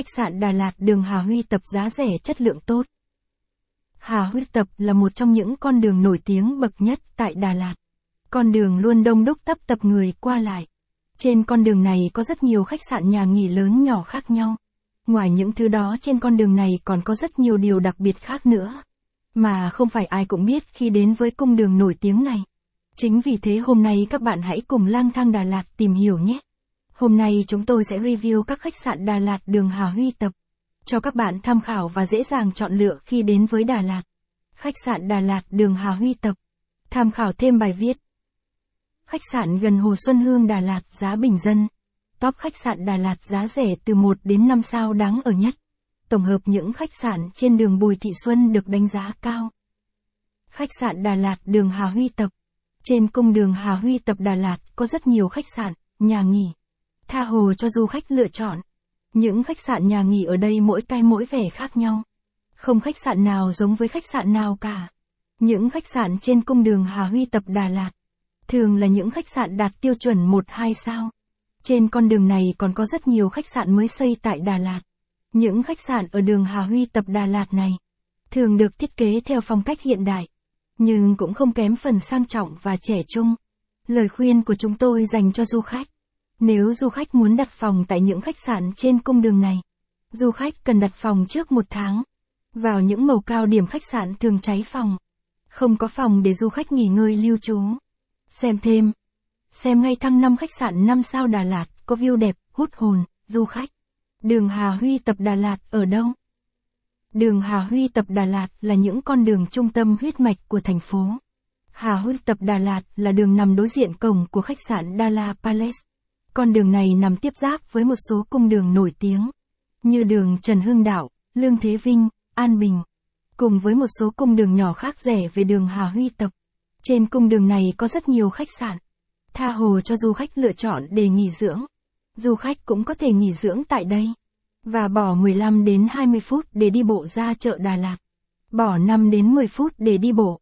Khách sạn Đà Lạt đường Hà Huy Tập giá rẻ chất lượng tốt. Hà Huy Tập là một trong những con đường nổi tiếng bậc nhất tại Đà Lạt. Con đường luôn đông đúc tấp tập người qua lại. Trên con đường này có rất nhiều khách sạn nhà nghỉ lớn nhỏ khác nhau. Ngoài những thứ đó, trên con đường này còn có rất nhiều điều đặc biệt khác nữa. Mà không phải ai cũng biết khi đến với cung đường nổi tiếng này. Chính vì thế hôm nay các bạn hãy cùng lang thang Đà Lạt tìm hiểu nhé. Hôm nay chúng tôi sẽ review các khách sạn Đà Lạt đường Hà Huy Tập. Cho các bạn tham khảo và dễ dàng chọn lựa khi đến với Đà Lạt. Khách sạn Đà Lạt đường Hà Huy Tập. Tham khảo thêm bài viết. Khách sạn gần Hồ Xuân Hương Đà Lạt giá bình dân. Top khách sạn Đà Lạt giá rẻ từ 1 đến 5 sao đáng ở nhất. Tổng hợp những khách sạn trên đường Bùi Thị Xuân được đánh giá cao. Khách sạn Đà Lạt đường Hà Huy Tập. Trên cung đường Hà Huy Tập Đà Lạt có rất nhiều khách sạn, nhà nghỉ. Tha hồ cho du khách lựa chọn. Những khách sạn nhà nghỉ ở đây mỗi cái mỗi vẻ khác nhau. Không khách sạn nào giống với khách sạn nào cả. Những khách sạn trên cung đường Hà Huy Tập Đà Lạt thường là những khách sạn đạt tiêu chuẩn 1-2 sao. Trên con đường này còn có rất nhiều khách sạn mới xây tại Đà Lạt. Những khách sạn ở đường Hà Huy Tập Đà Lạt này thường được thiết kế theo phong cách hiện đại, nhưng cũng không kém phần sang trọng và trẻ trung. Lời khuyên của chúng tôi dành cho du khách. Nếu du khách muốn đặt phòng tại những khách sạn trên cung đường này, du khách cần đặt phòng trước một tháng. Vào những màu cao điểm khách sạn thường cháy phòng. Không có phòng để du khách nghỉ ngơi lưu trú. Xem thêm. Xem ngay thăng năm khách sạn 5 sao Đà Lạt, có view đẹp, hút hồn, du khách. Đường Hà Huy tập Đà Lạt ở đâu? Đường Hà Huy tập Đà Lạt là những con đường trung tâm huyết mạch của thành phố. Hà Huy tập Đà Lạt là đường nằm đối diện cổng của khách sạn Dala Palace. Con đường này nằm tiếp giáp với một số cung đường nổi tiếng, như đường Trần Hưng Đạo, Lương Thế Vinh, An Bình, cùng với một số cung đường nhỏ khác rẻ về đường Hà Huy tập. Trên cung đường này có rất nhiều khách sạn, tha hồ cho du khách lựa chọn để nghỉ dưỡng. Du khách cũng có thể nghỉ dưỡng tại đây và bỏ 15 đến 20 phút để đi bộ ra chợ Đà Lạt. Bỏ 5 đến 10 phút để đi bộ